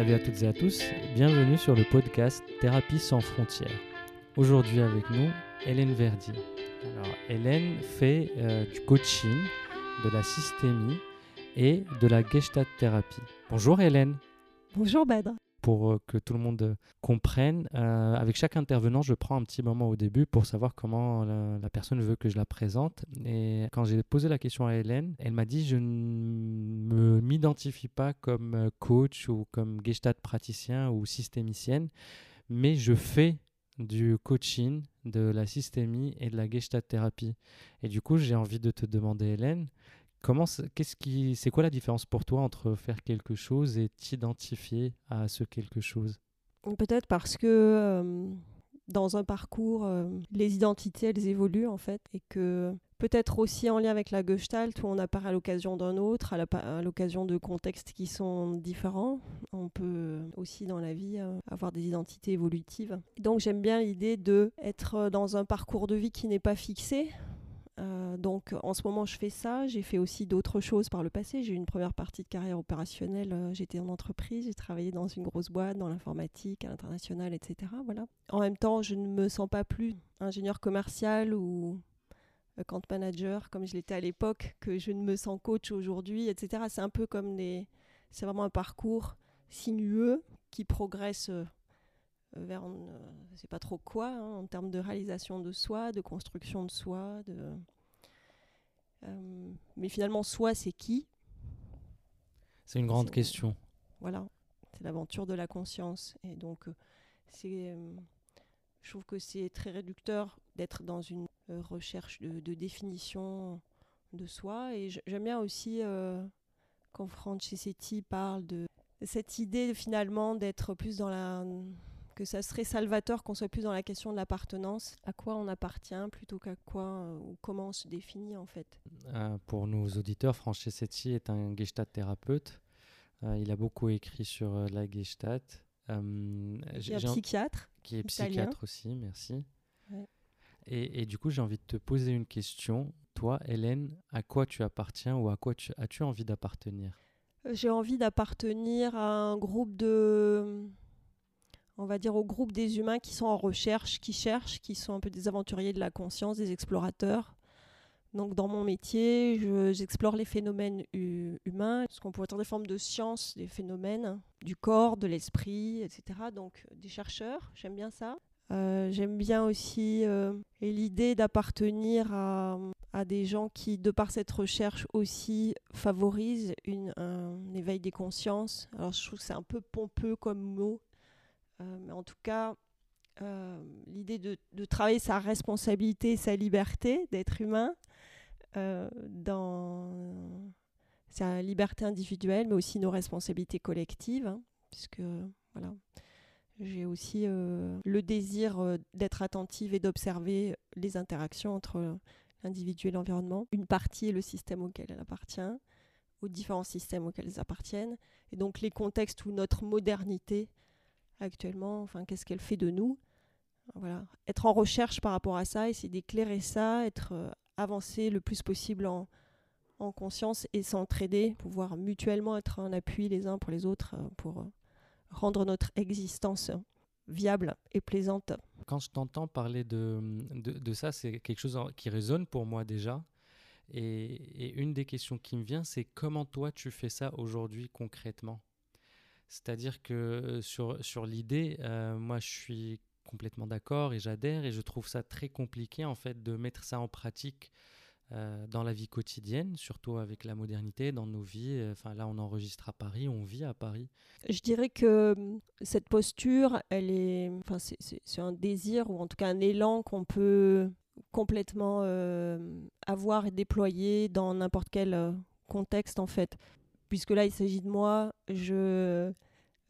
Salut à toutes et à tous, bienvenue sur le podcast Thérapie sans frontières. Aujourd'hui avec nous, Hélène Verdi. Alors, Hélène fait euh, du coaching, de la systémie et de la gestalt thérapie. Bonjour Hélène. Bonjour Badr pour euh, que tout le monde euh, comprenne. Euh, avec chaque intervenant, je prends un petit moment au début pour savoir comment la, personne veut que je la présente. Et quand j'ai posé la question à Hélène, elle m'a dit je ne m'identifie pas comme coach ou comme gestalt praticien ou systémicienne, mais je fais du coaching, de la systémie et de la gestalt thérapie. Et du coup, j'ai envie de te demander, Hélène, Comment, qu'est-ce qui, c'est quoi la différence pour toi entre faire quelque chose et t'identifier à ce quelque chose? Peut-être parce que dans un parcours, les identités, elles évoluent en fait, et que peut-être aussi en lien avec la Gestalt, où on apparaît à l'occasion d'un autre, à l'occasion de contextes qui sont différents. On peut aussi dans la vie avoir des identités évolutives. Donc j'aime bien l'idée de être dans un parcours de vie qui n'est pas fixé, euh, donc en ce moment, je fais ça. J'ai fait aussi d'autres choses par le passé. J'ai eu une première partie de carrière opérationnelle. Euh, j'étais en entreprise, j'ai travaillé dans une grosse boîte, dans l'informatique, à l'international, etc. Voilà. En même temps, je ne me sens pas plus ingénieur commercial ou account manager comme je l'étais à l'époque, que je ne me sens coach aujourd'hui, etc. C'est un peu comme des... C'est vraiment un parcours sinueux qui progresse euh, vers on ne sait pas trop quoi hein, en termes de réalisation de soi, de construction de soi. De, euh, mais finalement, soi, c'est qui? C'est une grande question. Voilà, c'est l'aventure de la conscience. Et donc, euh, c'est, euh, je trouve que c'est très réducteur d'être dans une recherche de, de, définition de soi. Et j'aime bien aussi quand Francessetti parle de cette idée finalement d'être plus dans la que ça serait salvateur qu'on soit plus dans la question de l'appartenance, à quoi on appartient plutôt qu'à quoi euh, ou comment on se définit en fait? Euh, pour nos auditeurs, Francessetti est un gestalt thérapeute. Euh, il a beaucoup écrit sur la gestalt. qui est psychiatre. Qui est psychiatre aussi, merci. Et, et, du coup, j'ai envie de te poser une question. Toi, Hélène, à quoi tu appartiens ou à quoi tu, as-tu envie d'appartenir? J'ai envie d'appartenir à un groupe de on va dire, au groupe des humains qui sont en recherche, qui cherchent, qui sont un peu des aventuriers de la conscience, des explorateurs. Donc dans mon métier, j'explore les phénomènes humains, ce qu'on pourrait dire des formes de science, des phénomènes du corps, de l'esprit, etc. Donc des chercheurs, j'aime bien ça. Euh, j'aime bien aussi euh, l'idée d'appartenir à, des gens qui, de par cette recherche aussi, favorisent une, un éveil des consciences. Alors je trouve que c'est un peu pompeux comme mot, mais en tout cas, euh, l'idée de, travailler sa responsabilité, sa liberté d'être humain euh, dans sa liberté individuelle, mais aussi nos responsabilités collectives, hein, puisque voilà, j'ai aussi le désir d'être attentive et d'observer les interactions entre l'individu et l'environnement. Une partie est le système auquel elle appartient, aux différents systèmes auxquels elles appartiennent, et donc les contextes où notre modernité actuellement, enfin, qu'est-ce qu'elle fait de nous. Voilà. Être en recherche par rapport à ça, essayer d'éclairer ça, être euh, avancé le plus possible en, en conscience et s'entraider, pouvoir mutuellement être un appui les uns pour les autres euh, pour euh, rendre notre existence viable et plaisante. Quand je t'entends parler de, de, ça, c'est quelque chose qui résonne pour moi déjà. Et une des questions qui me vient, c'est comment toi tu fais ça aujourd'hui concrètement? C'est-à-dire que euh, sur, sur l'idée, euh, moi je suis complètement d'accord et j'adhère et je trouve ça très compliqué en fait de mettre ça en pratique euh, dans la vie quotidienne, surtout avec la modernité, dans nos vies. Enfin là on enregistre à Paris, on vit à Paris. Je dirais que cette posture, elle est, enfin c'est un désir ou en tout cas un élan qu'on peut complètement avoir et déployer dans n'importe quel contexte en fait puisque là il s'agit de moi, je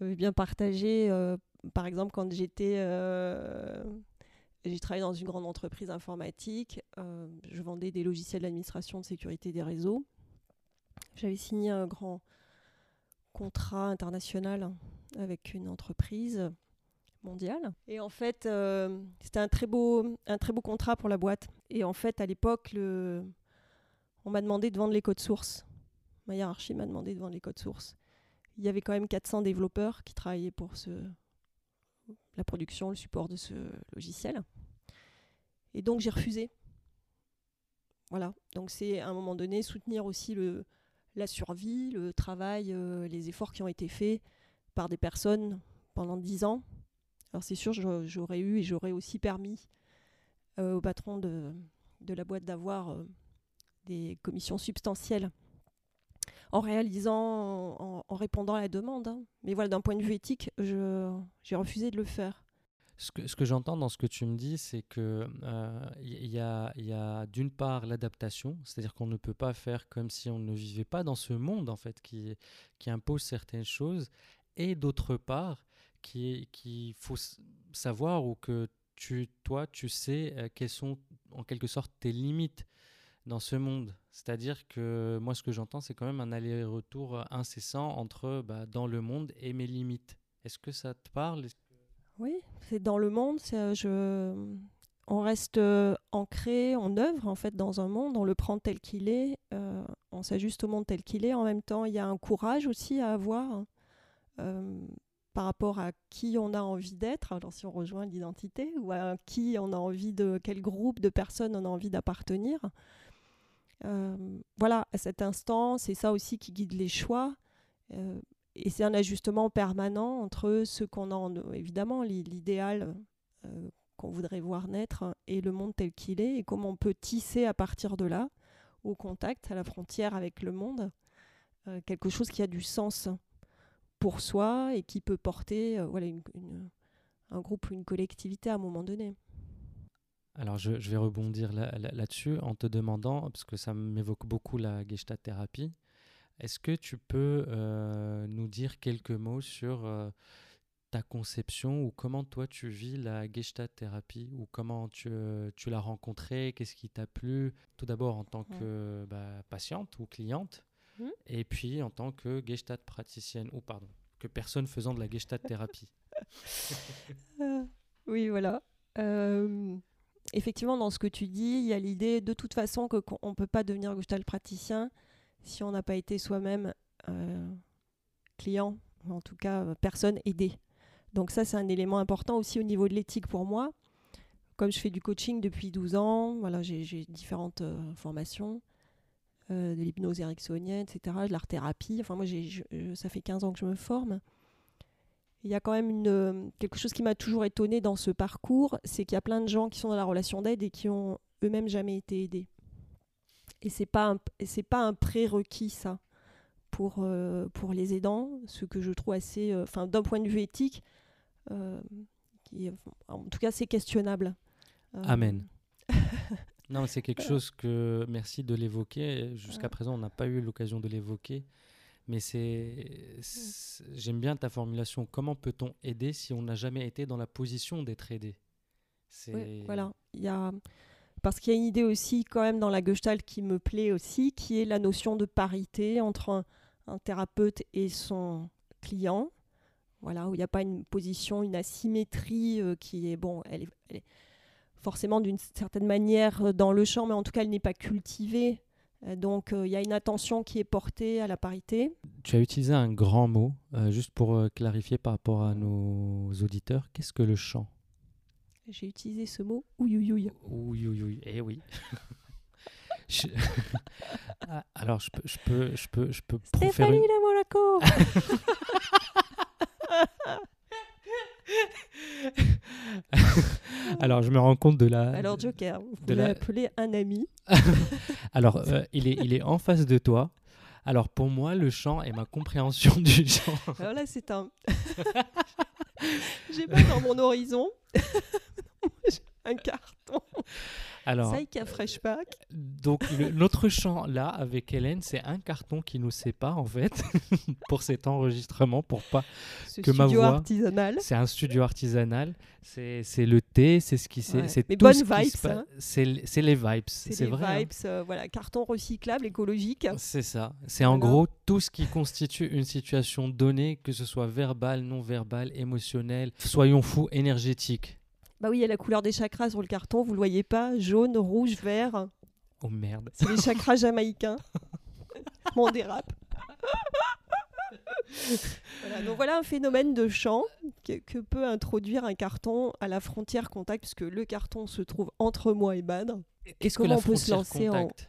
bien partager, euh, par exemple quand j'étais... Euh, j'ai travaillé dans une grande entreprise informatique, euh, je vendais des logiciels d'administration de sécurité des réseaux. J'avais signé un grand contrat international avec une entreprise mondiale. Et en fait, c'était un, très beau, un très beau contrat pour la boîte. Et en fait, à l'époque, le... on m'a demandé de vendre les codes sources ma hiérarchie m'a demandé de vendre les codes sources. Il y avait quand même 400 développeurs qui travaillaient pour ce, la production, le support de ce logiciel. Et donc j'ai refusé. Voilà, donc c'est à un moment donné soutenir aussi la survie, le travail, euh, les efforts qui ont été faits par des personnes pendant 10 ans. Alors c'est sûr, j'aurais eu et j'aurais aussi permis euh, au patron de, de, la boîte d'avoir euh, des commissions substantielles en réalisant, en, répondant à la demande. Hein. Mais voilà, d'un point de vue éthique, j'ai refusé de le faire. Ce que, ce que j'entends dans ce que tu me dis, c'est que il euh, y, a, y a d'une part l'adaptation, c'est-à-dire qu'on ne peut pas faire comme si on ne vivait pas dans ce monde en fait qui, qui impose certaines choses, et d'autre part qu'il qui faut savoir ou que tu, toi, tu sais euh, quelles sont en quelque sorte tes limites dans ce monde. C'est-à-dire que moi, ce que j'entends, c'est quand même un aller-retour incessant entre bah, dans le monde et mes limites. Est-ce que ça te parle? Oui, c'est dans le monde. Euh, je... On reste euh, ancré, en œuvre en fait dans un monde. On le prend tel qu'il est. Euh, on s'ajuste au monde tel qu'il est. En même temps, il y a un courage aussi à avoir hein, par rapport à qui on a envie d'être. Alors si on rejoint l'identité ou à qui on a envie de quel groupe de personnes on a envie d'appartenir. Voilà, à cet instant, c'est ça aussi qui guide les choix et c'est un ajustement permanent entre ce qu'on a, évidemment, l'idéal euh, qu'on voudrait voir naître et le monde tel qu'il est, et comment on peut tisser à partir de là, au contact, à la frontière avec le monde, euh, quelque chose qui a du sens pour soi et qui peut porter euh, un groupe ou une collectivité à un moment donné. Alors je, vais rebondir là-dessus en te demandant, parce que ça m'évoque beaucoup la gestalt thérapie, est-ce que tu peux euh, nous dire quelques mots sur euh, ta conception ou comment toi tu vis la Gestalt thérapie ou comment tu, euh, tu l'as rencontrée, qu'est-ce qui t'a plu? Tout d'abord en tant que bah, patiente ou cliente mmh. et puis en tant que Gestalt praticienne ou pardon, que personne faisant de la Gestalt thérapie. oui, voilà. Effectivement, dans ce que tu dis, il y a l'idée de toute façon qu'on ne peut pas devenir Gestalt praticien si on n'a pas été soi-même euh, client, en tout cas euh, personne aidée. Donc ça, c'est un élément important aussi au niveau de l'éthique pour moi. Comme je fais du coaching depuis 12 ans, voilà, j'ai différentes euh, formations, de l'hypnose ericksonienne, etc., de l'art-thérapie. Enfin, moi, ça fait 15 ans que je me forme. Il y a quand même une, quelque chose qui m'a toujours étonné dans ce parcours, c'est qu'il y a plein de gens qui sont dans la relation d'aide et qui ont eux-mêmes jamais été aidés. Et c'est pas c'est pas un prérequis ça pour euh, pour les aidants, ce que je trouve assez, euh, d'un point de vue éthique, euh, qui, en tout cas c'est questionnable. Amen. non, c'est quelque chose que merci de l'évoquer. Jusqu'à présent, on n'a pas eu l'occasion de l'évoquer. Mais c'est, j'aime bien ta formulation. Comment peut-on aider si on n'a jamais été dans la position d'être aidé? Voilà. Parce qu'il y a une idée aussi quand même dans la Gestalt qui me plaît aussi, qui est la notion de parité entre un, thérapeute et son client. Voilà, où il n'y a pas une position, une asymétrie euh, qui est, bon, elle est, forcément d'une certaine manière euh, dans le champ, mais en tout cas, elle n'est pas cultivée. Euh, donc, il y a une attention qui est portée à la parité. Tu as utilisé un grand mot, juste pour clarifier par rapport à nos auditeurs. Qu'est-ce que le chant? J'ai utilisé ce mot ouïouïouï. Ouïouïouï, eh oui. Ah, alors, je peux, je peux, je peux, je peux Stéphanie une... de Monaco Alors, je me rends compte de la. Alors, Joker, vous pouvez l'appeler un ami. Alors, euh, il, est, il est en face de toi. Alors, pour moi, le chant et ma compréhension du chant. Alors là, c'est un. J'ai pas dans mon horizon un carton. Alors, Saïka Freshpack. Donc, notre chant là, avec Hélène, c'est un carton qui nous sépare en fait pour cet enregistrement, pour pas Ce que ma voix. artisanal. C'est un studio artisanal. C'est le thé, c'est ce qui c'est. Ouais. Mais bonnes vibes. Hein. C'est les vibes. C'est vrai. Hein. euh, voilà, carton recyclable, écologique. C'est ça. C'est en gros tout ce qui constitue une situation donnée, que ce soit verbal, non verbal, émotionnel. Soyons fous, énergétique. Bah oui, il y a la couleur des chakras sur le carton, vous le voyez pas Jaune, rouge, vert. Oh merde. C'est les chakras jamaïcains. Mon dérape. voilà, donc voilà un phénomène de champ que, que, peut introduire un carton à la frontière contact, puisque le carton se trouve entre moi et Badre. Qu'est-ce que on peut se lancer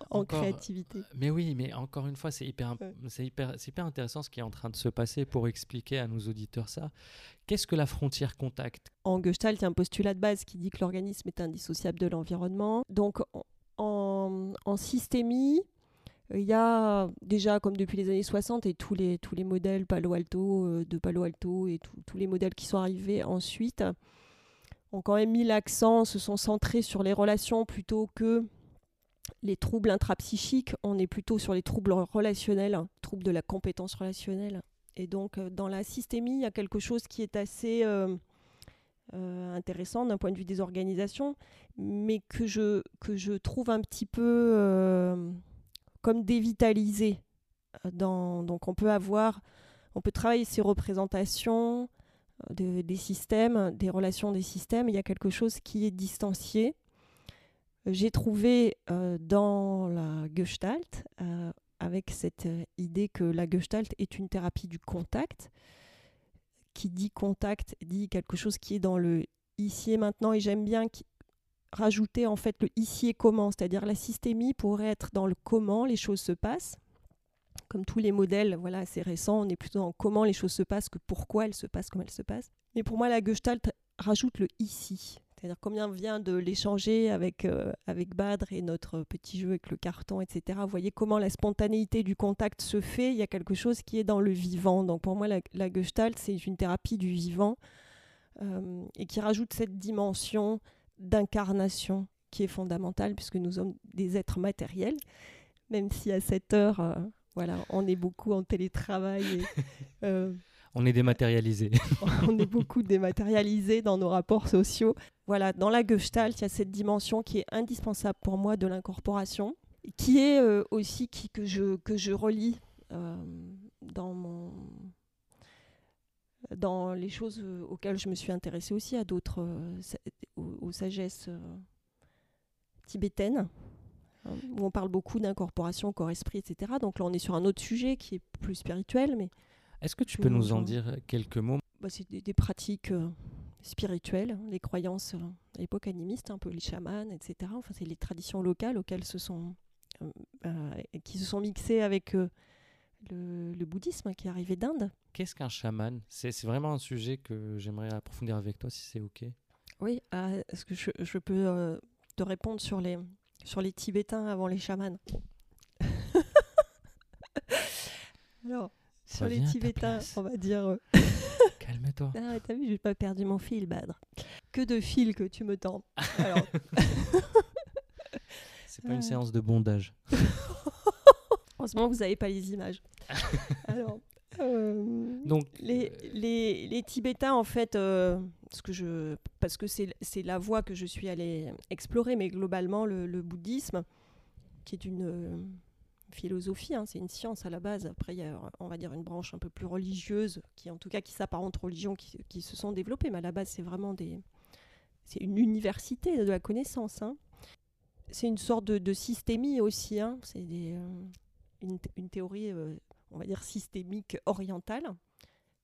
en, créativité Mais oui, mais encore une fois, c'est hyper, Ouais. c'est hyper, c'est hyper intéressant ce qui est en train de se passer pour expliquer à nos auditeurs ça. Qu'est-ce que la frontière contact En Gestalt, il y a un postulat de base qui dit que l'organisme est indissociable de l'environnement. Donc, en, systémie, il y a déjà, comme depuis les années 60, et tous les, tous les modèles Palo Alto, euh, de Palo Alto et tous- tous les modèles qui sont arrivés ensuite, ont quand même mis l'accent, se sont centrés sur les relations plutôt que les troubles intrapsychiques. On est plutôt sur les troubles relationnels, troubles de la compétence relationnelle. Et donc, euh, dans la systémie, il y a quelque chose qui est assez euh, euh, intéressant d'un point de vue des organisations, mais que je, que je trouve un petit peu comme dévitalisé. Dans, donc, on peut avoir, on peut travailler ces représentations de- des systèmes, des relations des systèmes. Il y a quelque chose qui est distancié. J'ai trouvé euh, dans la Gestalt, euh, avec cette euh, idée que la Gestalt est une thérapie du contact, qui dit contact dit quelque chose qui est dans le ici et maintenant, et j'aime bien rajouter en fait le ici et comment, c'est-à-dire la systémie pourrait être dans le comment les choses se passent. Comme tous les modèles, voilà, assez récents, on est plutôt dans comment les choses se passent que pourquoi elles se passent comme elles se passent. Mais pour moi, la Gestalt rajoute le ici. C'est-à-dire combien vient de l'échanger avec, euh, avec Badr et notre petit jeu avec le carton, etc. Vous voyez comment la spontanéité du contact se fait. Il y a quelque chose qui est dans le vivant. Donc pour moi, la, la Gestalt, c'est une thérapie du vivant euh, et qui rajoute cette dimension d'incarnation qui est fondamentale puisque nous sommes des êtres matériels. Même si à cette heure, euh, voilà, on est beaucoup en télétravail et euh, On est dématérialisé. on est beaucoup dématérialisé dans nos rapports sociaux. Voilà, dans la Gestalt, il y a cette dimension qui est indispensable pour moi de l'incorporation, qui est euh, aussi qui, que, je, que je relis euh, dans, mon, dans les choses auxquelles je me suis intéressée aussi, à d'autres, aux, aux sagesses tibétaines, hein, où on parle beaucoup d'incorporation, corps-esprit, etc. Donc là, on est sur un autre sujet qui est plus spirituel, mais Est-ce que tu peux nous en dire quelques mots? Bah, c'est des, des pratiques euh, spirituelles, les croyances euh, à l'époque animiste, un peu les chamans, etc. Enfin, c'est les traditions locales auxquelles se sont, euh, qui se sont mixées avec le, le bouddhisme qui est arrivé d'Inde. Qu'est-ce qu'un chaman? C'est c'est vraiment un sujet que j'aimerais approfondir avec toi si c'est OK. Oui, est-ce que je, je peux te répondre sur les, sur les Tibétains avant les chamans Alors, sur les Tibétains, on va dire. euh, Calme-toi. Ah, t'as vu, j'ai pas perdu mon fil, Badre. Que de fils que tu me tends. Alors, C'est pas une Ouais. séance de bondage. heureusement que vous n'avez pas les images. Alors, euh, Donc, les, euh, les, les Tibétains, en fait, euh, ce que je, parce que c'est c'est la voie que je suis allée explorer, mais globalement, le, le bouddhisme, qui est une euh, philosophie, hein, c'est une science à la base. Après, il y a, on va dire, une branche un peu plus religieuse, qui en tout cas qui s'apparente religion, qui, qui se sont développées, mais à la base, c'est vraiment des, c'est une université de la connaissance. hein. C'est une sorte de, de systémie aussi. hein. C'est des, euh, une, une théorie, euh, on va dire, systémique orientale.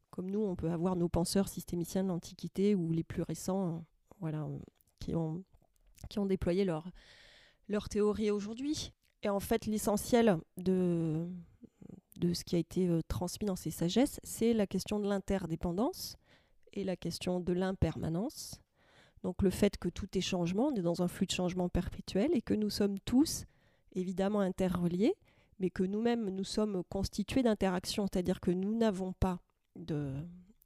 Comme nous, on peut avoir nos penseurs systémiciens de l'Antiquité ou les plus récents, euh, voilà, euh, qui ont, qui ont déployé leur, leur théorie aujourd'hui. Et en fait, l'essentiel de, de ce qui a été euh, transmis dans ces sagesses, c'est la question de l'interdépendance et la question de l'impermanence. Donc le fait que tout est changement, on est dans un flux de changement perpétuel et que nous sommes tous évidemment interreliés, mais que nous-mêmes nous sommes constitués d'interactions, c'est-à-dire que nous n'avons pas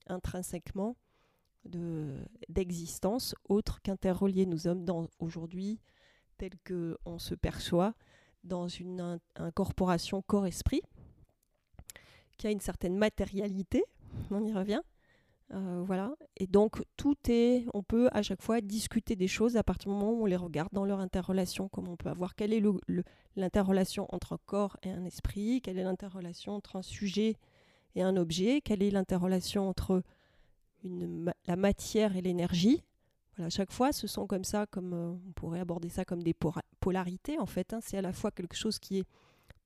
intrinsèquement de- d'existence autre qu'interreliés. Nous sommes aujourd'hui, tel que on se perçoit, dans une in- incorporation corps-esprit qui a une certaine matérialité, on y revient. Euh, voilà. Et donc, tout est. On peut à chaque fois discuter des choses à partir du moment où on les regarde dans leur interrelation, comme on peut avoir. Quelle est l'interrelation entre un corps et un esprit? Quelle est l'interrelation entre un sujet et un objet? Quelle est l'interrelation entre la matière et l'énergie? Voilà, à chaque fois, ce sont comme ça, comme euh, on pourrait aborder ça comme des polarités en fait. hein. C'est à la fois quelque chose qui est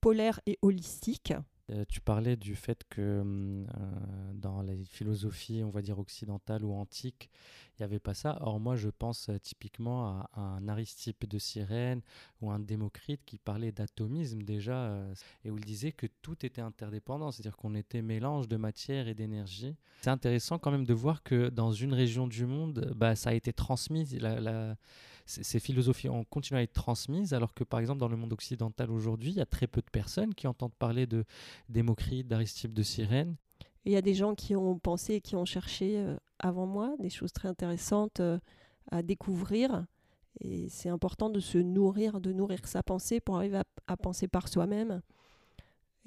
polaire et holistique. Euh, tu parlais du fait que hum, euh, dans les philosophies, on va dire occidentales ou antiques, il n'y avait pas ça. Or, moi, je pense euh, typiquement à, un Aristippe de Cyrène ou un Démocrite qui parlait d'atomisme déjà et où il disait que tout était interdépendant, c'est-à-dire qu'on était mélange de matière et d'énergie. C'est intéressant quand même de voir que dans une région du monde, bah, ça a été transmis. Ces philosophies ont continué à être transmises, alors que par exemple dans le monde occidental aujourd'hui, il y a très peu de personnes qui entendent parler de Démocrite, d'Aristippe de Cyrène. Il y a des gens qui ont pensé, qui ont cherché euh, avant moi des choses très intéressantes euh, à découvrir. Et c'est important de se nourrir, de nourrir sa pensée pour arriver à, penser par soi-même.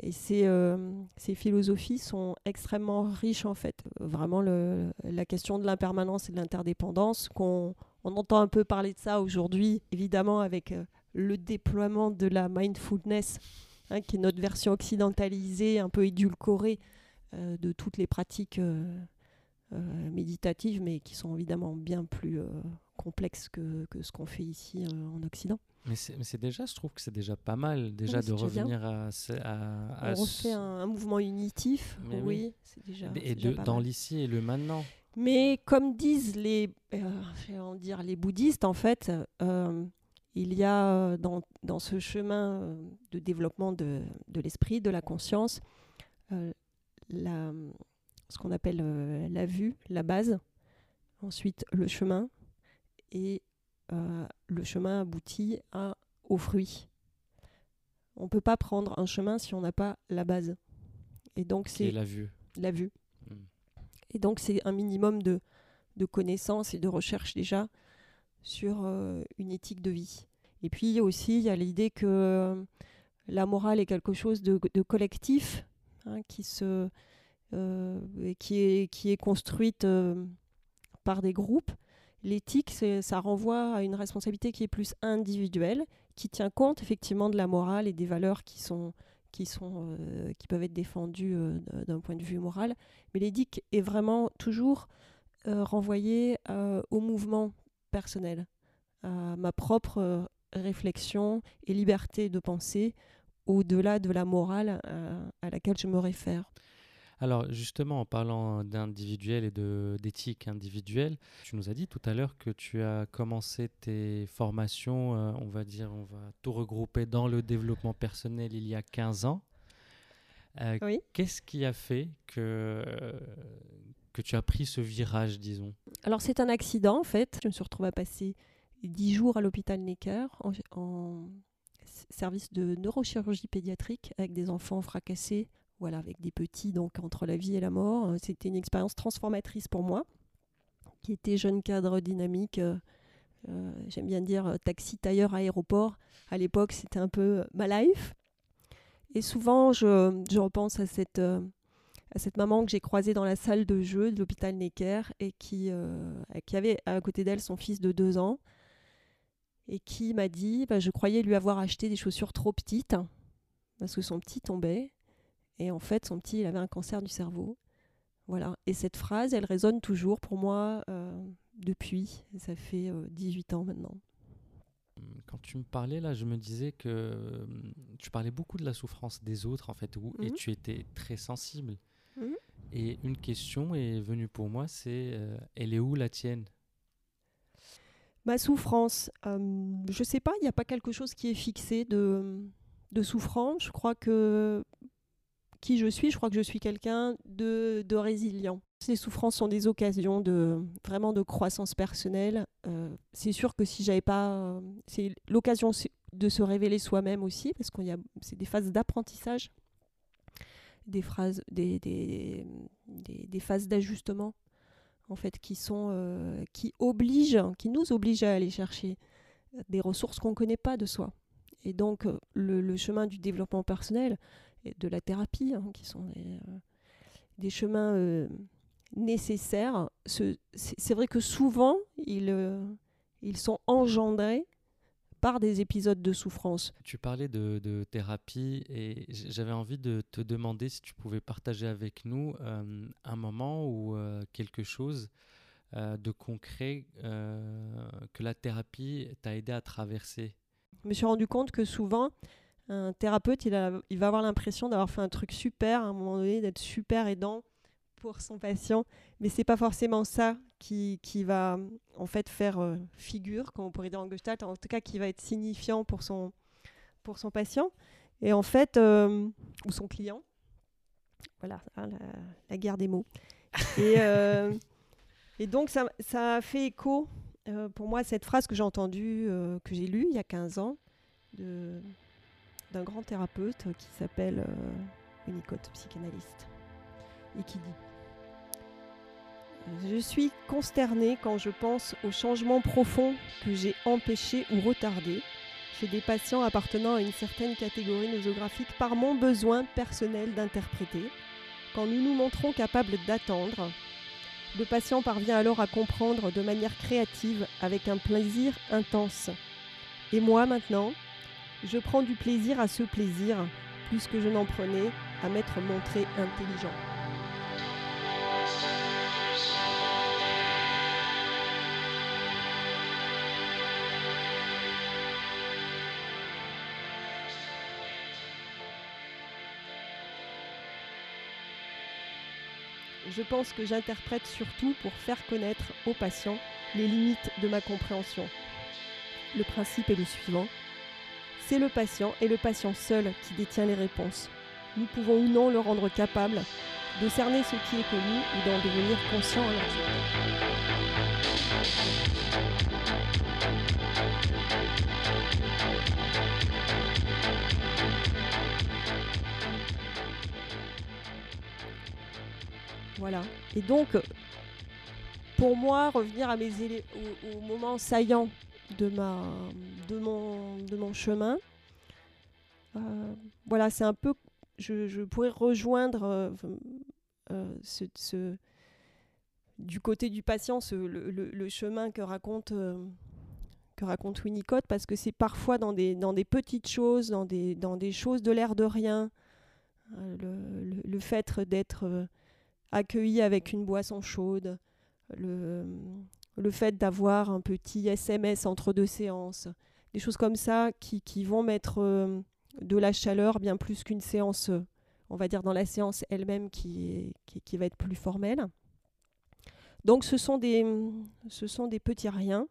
Et ces, euh, ces, philosophies sont extrêmement riches en fait. Vraiment la question de l'impermanence et de l'interdépendance qu'on on entend un peu parler de ça aujourd'hui, évidemment, avec euh, le déploiement de la mindfulness, hein, qui est notre version occidentalisée, un peu édulcorée euh, de toutes les pratiques euh, méditatives, mais qui sont évidemment bien plus complexes que, ce qu'on fait ici en Occident. Mais c'est déjà, je trouve que c'est déjà pas mal déjà de revenir à, à, On refait un, mouvement unitif, oui, c'est déjà. Et dans l'ici et le maintenant. Mais comme disent les, euh, dire, les bouddhistes, en fait, euh, il y a euh, dans, dans, ce chemin de développement de, de l'esprit, de la conscience, la, ce qu'on appelle la vue, la base, ensuite le chemin, et le chemin aboutit à, au fruit. On ne peut pas prendre un chemin si on n'a pas la base. Et donc c'est la vue? La vue. Et donc, c'est un minimum de, de connaissances et de recherche déjà sur euh, une éthique de vie. Et puis aussi, il y a l'idée que euh, la morale est quelque chose de, de collectif, hein, qui, se, euh, qui, est, qui est construite par des groupes. L'éthique, ça renvoie à une responsabilité qui est plus individuelle, qui tient compte effectivement de la morale et des valeurs qui sont, qui, sont, euh, qui peuvent être défendus euh, d'un point de vue moral. Mais l'éthique est vraiment toujours euh, renvoyé au mouvement personnel, à ma propre réflexion et liberté de penser au-delà de la morale à laquelle je me réfère. Alors justement, en parlant d'individuel et d'éthique individuelle, tu nous as dit tout à l'heure que tu as commencé tes formations, euh, on va dire, on va tout regrouper dans le développement personnel il y a 15 ans. Euh, oui. Qu'est-ce qui a fait que, que tu as pris ce virage, disons? Alors c'est un accident en fait. Je me suis retrouvée à passer 10 jours à l'hôpital Necker en, en service de neurochirurgie pédiatrique avec des enfants fracassés voilà, avec des petits, donc entre la vie et la mort. Euh, c'était une expérience transformatrice pour moi, qui était jeune cadre dynamique. Euh, euh, j'aime bien dire taxi, tailleur, aéroport. À l'époque, c'était un peu ma life. Et souvent, je, repense à cette, à cette maman que j'ai croisée dans la salle de jeu de l'hôpital Necker et qui, qui avait à côté d'elle son fils de deux ans et qui m'a dit bah, Je croyais lui avoir acheté des chaussures trop petites parce que son petit tombait. Et en fait, son petit, il avait un cancer du cerveau. Voilà. Et cette phrase, elle résonne toujours pour moi euh, depuis. Ça fait 18 euh, ans maintenant. Quand tu me parlais là, je me disais que hum, tu parlais beaucoup de la souffrance des autres en fait, où, et mhm. tu étais très sensible. Mhm. Et une question est venue pour moi, c'est euh, elle est où la tienne? Ma souffrance, hum, je sais pas, il n'y a pas quelque chose qui est fixé de, de souffrance. Je crois que qui je suis, je crois que je suis quelqu'un de, résilient. Ces souffrances sont des occasions de vraiment de croissance personnelle. Euh, c'est sûr que si j'avais pas, euh, c'est l'occasion de se révéler soi-même aussi, parce qu'il y a c'est des phases d'apprentissage, des phrases, des, des, phases d'ajustement en fait qui sont euh, qui obligent, qui nous obligent à aller chercher des ressources qu'on ne connaît pas de soi. Et donc le chemin du développement personnel, de la thérapie, hein, qui sont des, euh, chemins euh, nécessaires. C'est vrai que souvent, ils, euh, ils sont engendrés par des épisodes de souffrance. Tu parlais de, thérapie et j'avais envie de te demander si tu pouvais partager avec nous un moment ou quelque chose de concret que la thérapie t'a aidé à traverser. Je me suis rendu compte que souvent, Un thérapeute, il, a, il va avoir l'impression d'avoir fait un truc super à un moment donné, d'être super aidant pour son patient, mais c'est pas forcément ça qui, qui, va en fait faire euh, figure, comme on pourrait dire en Gestalt, en tout cas qui va être signifiant pour son, pour son patient, et en fait, euh, ou son client. Voilà, hein, la, guerre des mots. et, euh, et donc, ça, ça, a fait écho pour moi cette phrase que j'ai entendue, que j'ai lue il y a 15 ans, d'un grand thérapeute qui s'appelle Winnicott, psychanalyste, et qui dit je suis consternée quand je pense aux changements profonds que j'ai empêchés ou retardés chez des patients appartenant à une certaine catégorie nosographique par mon besoin personnel d'interpréter. Quand nous nous montrons capables d'attendre, le patient parvient alors à comprendre de manière créative avec un plaisir intense. Et moi maintenant, je prends du plaisir à ce plaisir plus que je n'en prenais à m'être montré intelligent. je pense que j'interprète surtout pour faire connaître aux patients les limites de ma compréhension. Le principe est le suivant. C'est le patient et le patient seul qui détient les réponses. Nous pouvons ou non le rendre capable de cerner ce qui est connu ou d'en devenir conscient en Voilà. Et donc, pour moi, revenir à mes au moment saillant de, ma, de, mon, de mon chemin, euh, voilà, c'est un peu. Je, je pourrais rejoindre euh, euh, ce, du côté du patient ce, le, le, chemin que raconte, que raconte Winnicott, parce que c'est parfois dans des, dans des petites choses, dans des, dans des choses de l'air de rien. le, le, fait d'être accueilli avec une boisson chaude, le, le fait d'avoir un petit SMS entre deux séances, des choses comme ça qui, vont mettre euh, de la chaleur bien plus qu'une séance, on va dire dans la séance elle-même qui, va être plus formelle. Donc ce sont des, petits riens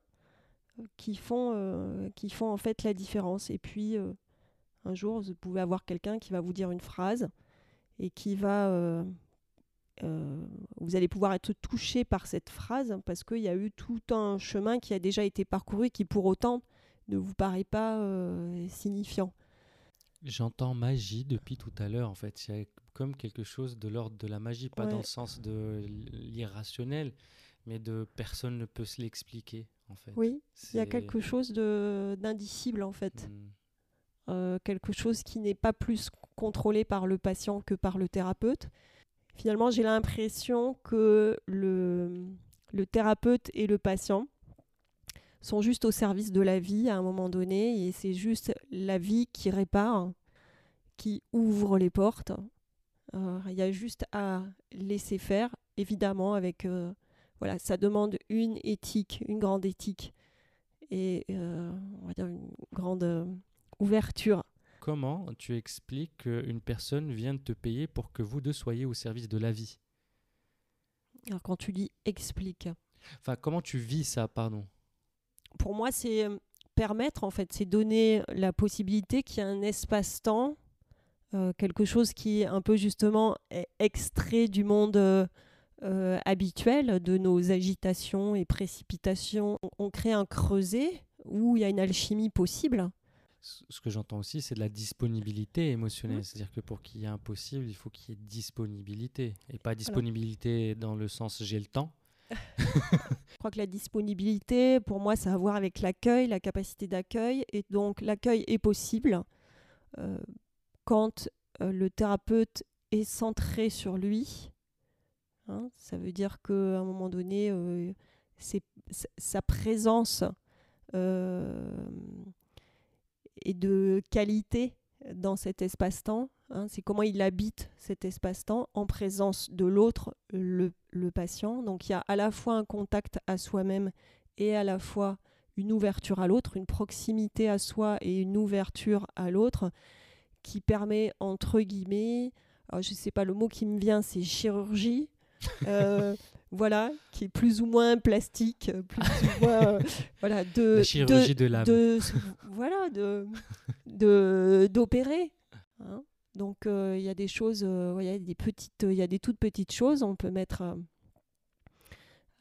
qui font, euh, qui font en fait la différence. Et puis euh, un jour, vous pouvez avoir quelqu'un qui va vous dire une phrase et qui va euh, vous allez pouvoir être touché par cette phrase parce qu'il y a eu tout un chemin qui a déjà été parcouru qui pour autant ne vous paraît pas euh, signifiant. J'entends magie depuis tout à l'heure en fait. Il y a comme quelque chose de l'ordre de la magie, pas dans le sens de l'irrationnel, mais de personne ne peut se l'expliquer en fait. Oui, il y a quelque chose d'indicible en fait. Hmm. Euh, quelque chose qui n'est pas plus contrôlé par le patient que par le thérapeute finalement, j'ai l'impression que le, thérapeute et le patient sont juste au service de la vie à un moment donné et c'est juste la vie qui répare, qui ouvre les portes. Euh, il y a juste à laisser faire, évidemment, avec euh, voilà, ça demande une éthique, une grande éthique et euh, on va dire une grande ouverture comment tu expliques qu'une personne vient te payer pour que vous deux soyez au service de la vie? Alors quand tu dis explique. Enfin, comment tu vis ça, pardon? Pour moi, c'est euh, permettre, en fait, c'est donner la possibilité qu'il y ait un espace-temps, euh, quelque chose qui est un peu justement extrait du monde euh, habituel, de nos agitations et précipitations. On crée un creuset où il y a une alchimie possible ce que j'entends aussi, c'est de la disponibilité émotionnelle. C'est-à-dire que pour qu'il y ait un possible, il faut qu'il y ait disponibilité. Et pas disponibilité dans le sens j'ai le temps. Je crois que la disponibilité, pour moi, ça a à voir avec l'accueil, la capacité d'accueil. Et donc, l'accueil est possible euh, quand euh, le thérapeute est centré sur lui. Hein. ça veut dire qu'à un moment donné, euh, c'est sa présence et de qualité dans cet espace-temps. Hein. c'est comment il habite cet espace-temps en présence de l'autre, le, patient. Donc il y a à la fois un contact à soi-même et à la fois une ouverture à l'autre, une proximité à soi et une ouverture à l'autre. qui permet, entre guillemets, alors je ne sais pas, le mot qui me vient, c'est chirurgie. Euh, voilà, qui est plus ou moins plastique, plus ou moins, voilà, de, La chirurgie de, l'âme. de- voilà, de, de, d'opérer. hein. Donc euh, il y a des choses, euh, il y a des petites, il y a des toutes petites choses. On peut mettre euh,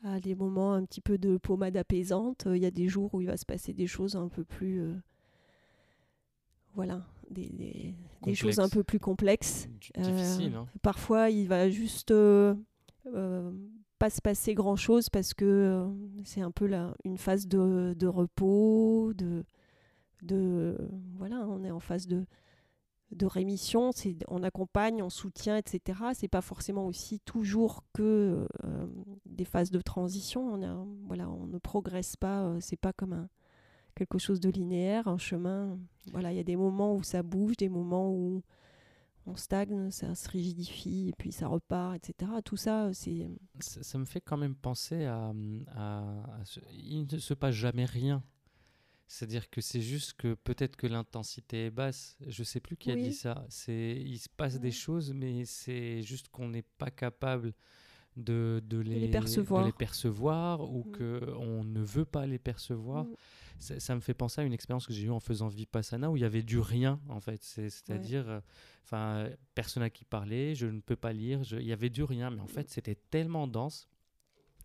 à des moments un petit peu de pommade apaisante. Il y a des jours où il va se passer des choses un peu plus, euh, voilà, des, des- des choses un peu plus complexes. Difficile, hein. Parfois, il va juste euh, euh, se passer grand chose parce que euh, c'est un peu la, une phase de, de repos, de, de voilà, on est en phase de, de rémission, c'est, on accompagne, on soutient, etc. C'est pas forcément aussi toujours que euh, des phases de transition. On, a- voilà, on ne progresse pas, euh, c'est pas comme un, quelque chose de linéaire, un chemin. Voilà, il y a des moments où ça bouge, des moments où on stagne, ça se rigidifie, et puis ça repart, etc. Tout ça, c'est Ça, ça me fait quand même penser à, à- à ce- il ne se passe jamais rien. C'est-à-dire que c'est juste que peut-être que l'intensité est basse. Je sais plus qui a Oui. dit ça. C'est il se passe des choses, mais c'est juste qu'on n'est pas capable de, de les, les percevoir. de les percevoir ou Mm. que on ne veut pas les percevoir. Mm. Ça, ça me fait penser à une expérience que j'ai eue en faisant Vipassana où il y avait du rien en fait. C'est- C'est-à-dire, euh, euh, personne à qui parler, je ne peux pas lire, je- il y avait du rien, mais en fait c'était tellement dense.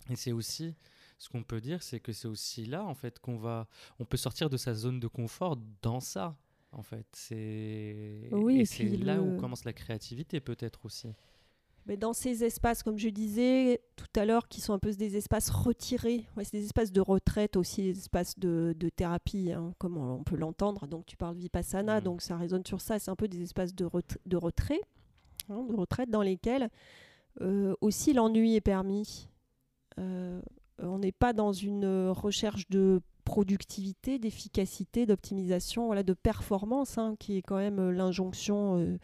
Et c'est aussi ce qu'on peut dire, c'est que c'est aussi là en fait qu'on va, on peut sortir de sa zone de confort dans ça. En fait, c'est Oui, et et c'est là où commence la créativité peut-être aussi. Mais dans ces espaces, comme je disais tout à l'heure, qui sont un peu des espaces retirés, ouais, c'est des espaces de retraite aussi, des espaces de, de thérapie, hein, comme on, on peut l'entendre. Donc tu parles vipassana, Mm. donc ça résonne sur ça. C'est un peu des espaces de, ret- de retrait, hein, de retraite dans lesquels euh, aussi l'ennui est permis. Euh, on n'est pas dans une recherche de productivité, d'efficacité, d'optimisation, voilà, de performance, hein, qui est quand même euh, l'injonction euh,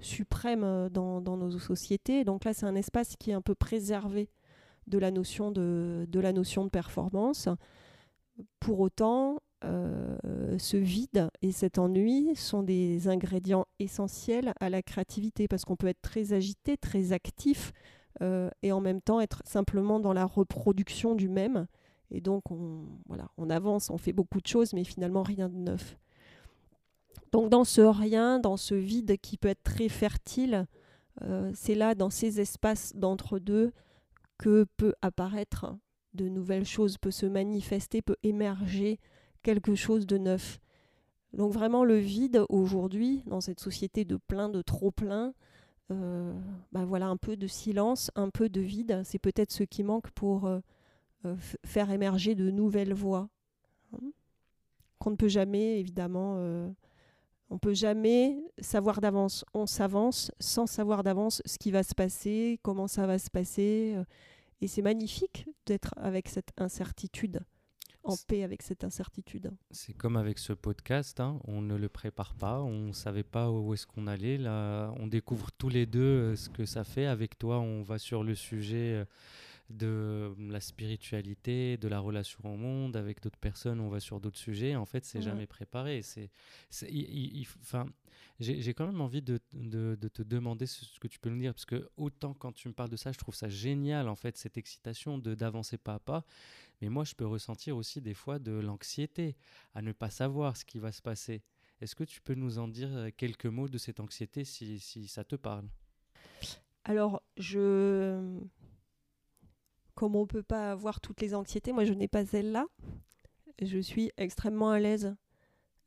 suprême euh, dans, nos sociétés. Donc là, c'est un espace qui est un peu préservé de la notion de, performance. Pour autant, euh, ce vide et cet ennui sont des ingrédients essentiels à la créativité parce qu'on peut être très agité, très actif euh, et en même temps être simplement dans la reproduction du même. Et donc, on avance, on fait beaucoup de choses, mais finalement rien de neuf. Donc, dans ce rien, dans ce vide qui peut être très fertile, euh, c'est là, dans ces espaces d'entre-deux, que peut apparaître de nouvelles choses, peut se manifester, peut émerger quelque chose de neuf. Donc vraiment le vide aujourd'hui, dans cette société de plein, de trop plein, euh, bah voilà, un peu de silence, un peu de vide, c'est peut-être ce qui manque pour euh, faire émerger de nouvelles voies. Hein Qu'on ne peut jamais, évidemment, on peut jamais savoir d'avance. On s'avance sans savoir d'avance ce qui va se passer, comment ça va se passer. euh, et c'est magnifique d'être avec cette incertitude, en paix avec cette incertitude. C'est comme avec ce podcast, hein, on ne le prépare pas, on ne savait pas où est-ce qu'on allait. Là, on découvre tous les deux euh, ce que ça fait. Avec toi, on va sur le sujet euh, de la spiritualité, de la relation au monde. Avec d'autres personnes, on va sur d'autres sujets. En fait, c'est jamais préparé. C'est, enfin, j'ai quand même envie de, de- de te demander ce, ce que tu peux nous dire, parce que autant quand tu me parles de ça, je trouve ça génial, en fait, cette excitation de d'avancer pas à pas. Mais moi, je peux ressentir aussi des fois de l'anxiété à ne pas savoir ce qui va se passer. Est-ce que tu peux nous en dire euh, quelques mots de cette anxiété si, si ça te parle? Alors, je. Comme on ne peut pas avoir toutes les anxiétés, moi je n'ai pas celle-là. Je suis extrêmement à l'aise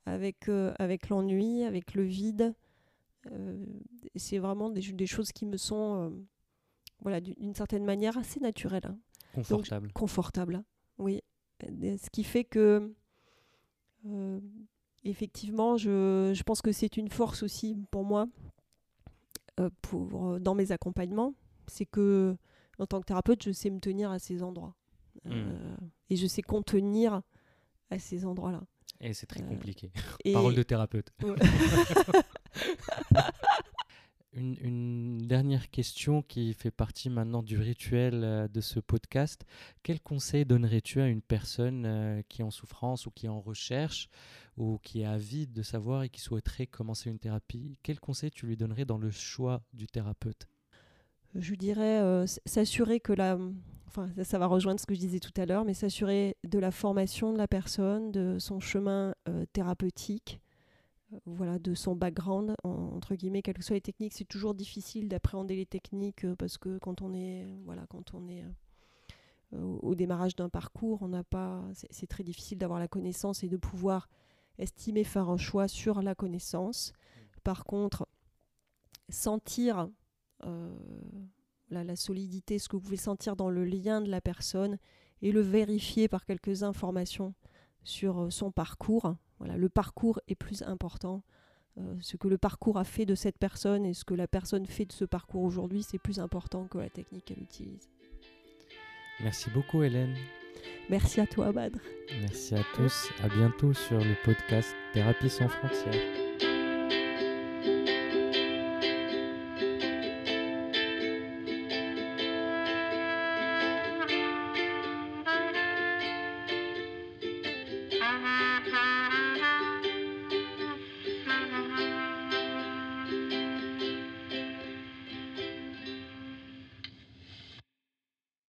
avec, euh, avec l'ennui, avec le vide. Euh, c'est vraiment des, des, choses qui me sont, euh, voilà, d'une certaine manière assez naturelles. hein. Confortable. Confortable, oui. Ce qui fait que, effectivement, je, je, pense que c'est une force aussi pour moi pour, dans mes accompagnements. C'est que, en tant que thérapeute, je sais me tenir à ces endroits. Mmh. Euh, et je sais contenir à ces endroits-là. Et c'est très compliqué. et- Parole de thérapeute. Ouais. Une, une dernière question qui fait partie maintenant du rituel euh, de ce podcast. Quel conseil donnerais-tu à une personne euh, qui est en souffrance ou qui est en recherche ou qui est avide de savoir et qui souhaiterait commencer une thérapie, quel conseil tu lui donnerais dans le choix du thérapeute? Je dirais euh, s'assurer que la... Enfin, ça, va rejoindre ce que je disais tout à l'heure, mais s'assurer de la formation de la personne, de son chemin euh, thérapeutique, euh, voilà, de son background, entre guillemets, quelles que soient les techniques. C'est toujours difficile d'appréhender les techniques parce que quand on est, voilà, quand on est au démarrage d'un parcours, on n'a pas, c'est très difficile d'avoir la connaissance et de pouvoir estimer faire un choix sur la connaissance. Par contre, sentir euh, la, solidité, ce que vous pouvez sentir dans le lien de la personne et le vérifier par quelques informations sur euh, son parcours. Voilà, le parcours est plus important. Euh, ce que le parcours a fait de cette personne et ce que la personne fait de ce parcours aujourd'hui, c'est plus important que la technique qu'elle utilise. Merci beaucoup Hélène. Merci à toi, Badr. Merci à tous. À bientôt sur le podcast Thérapie sans frontières.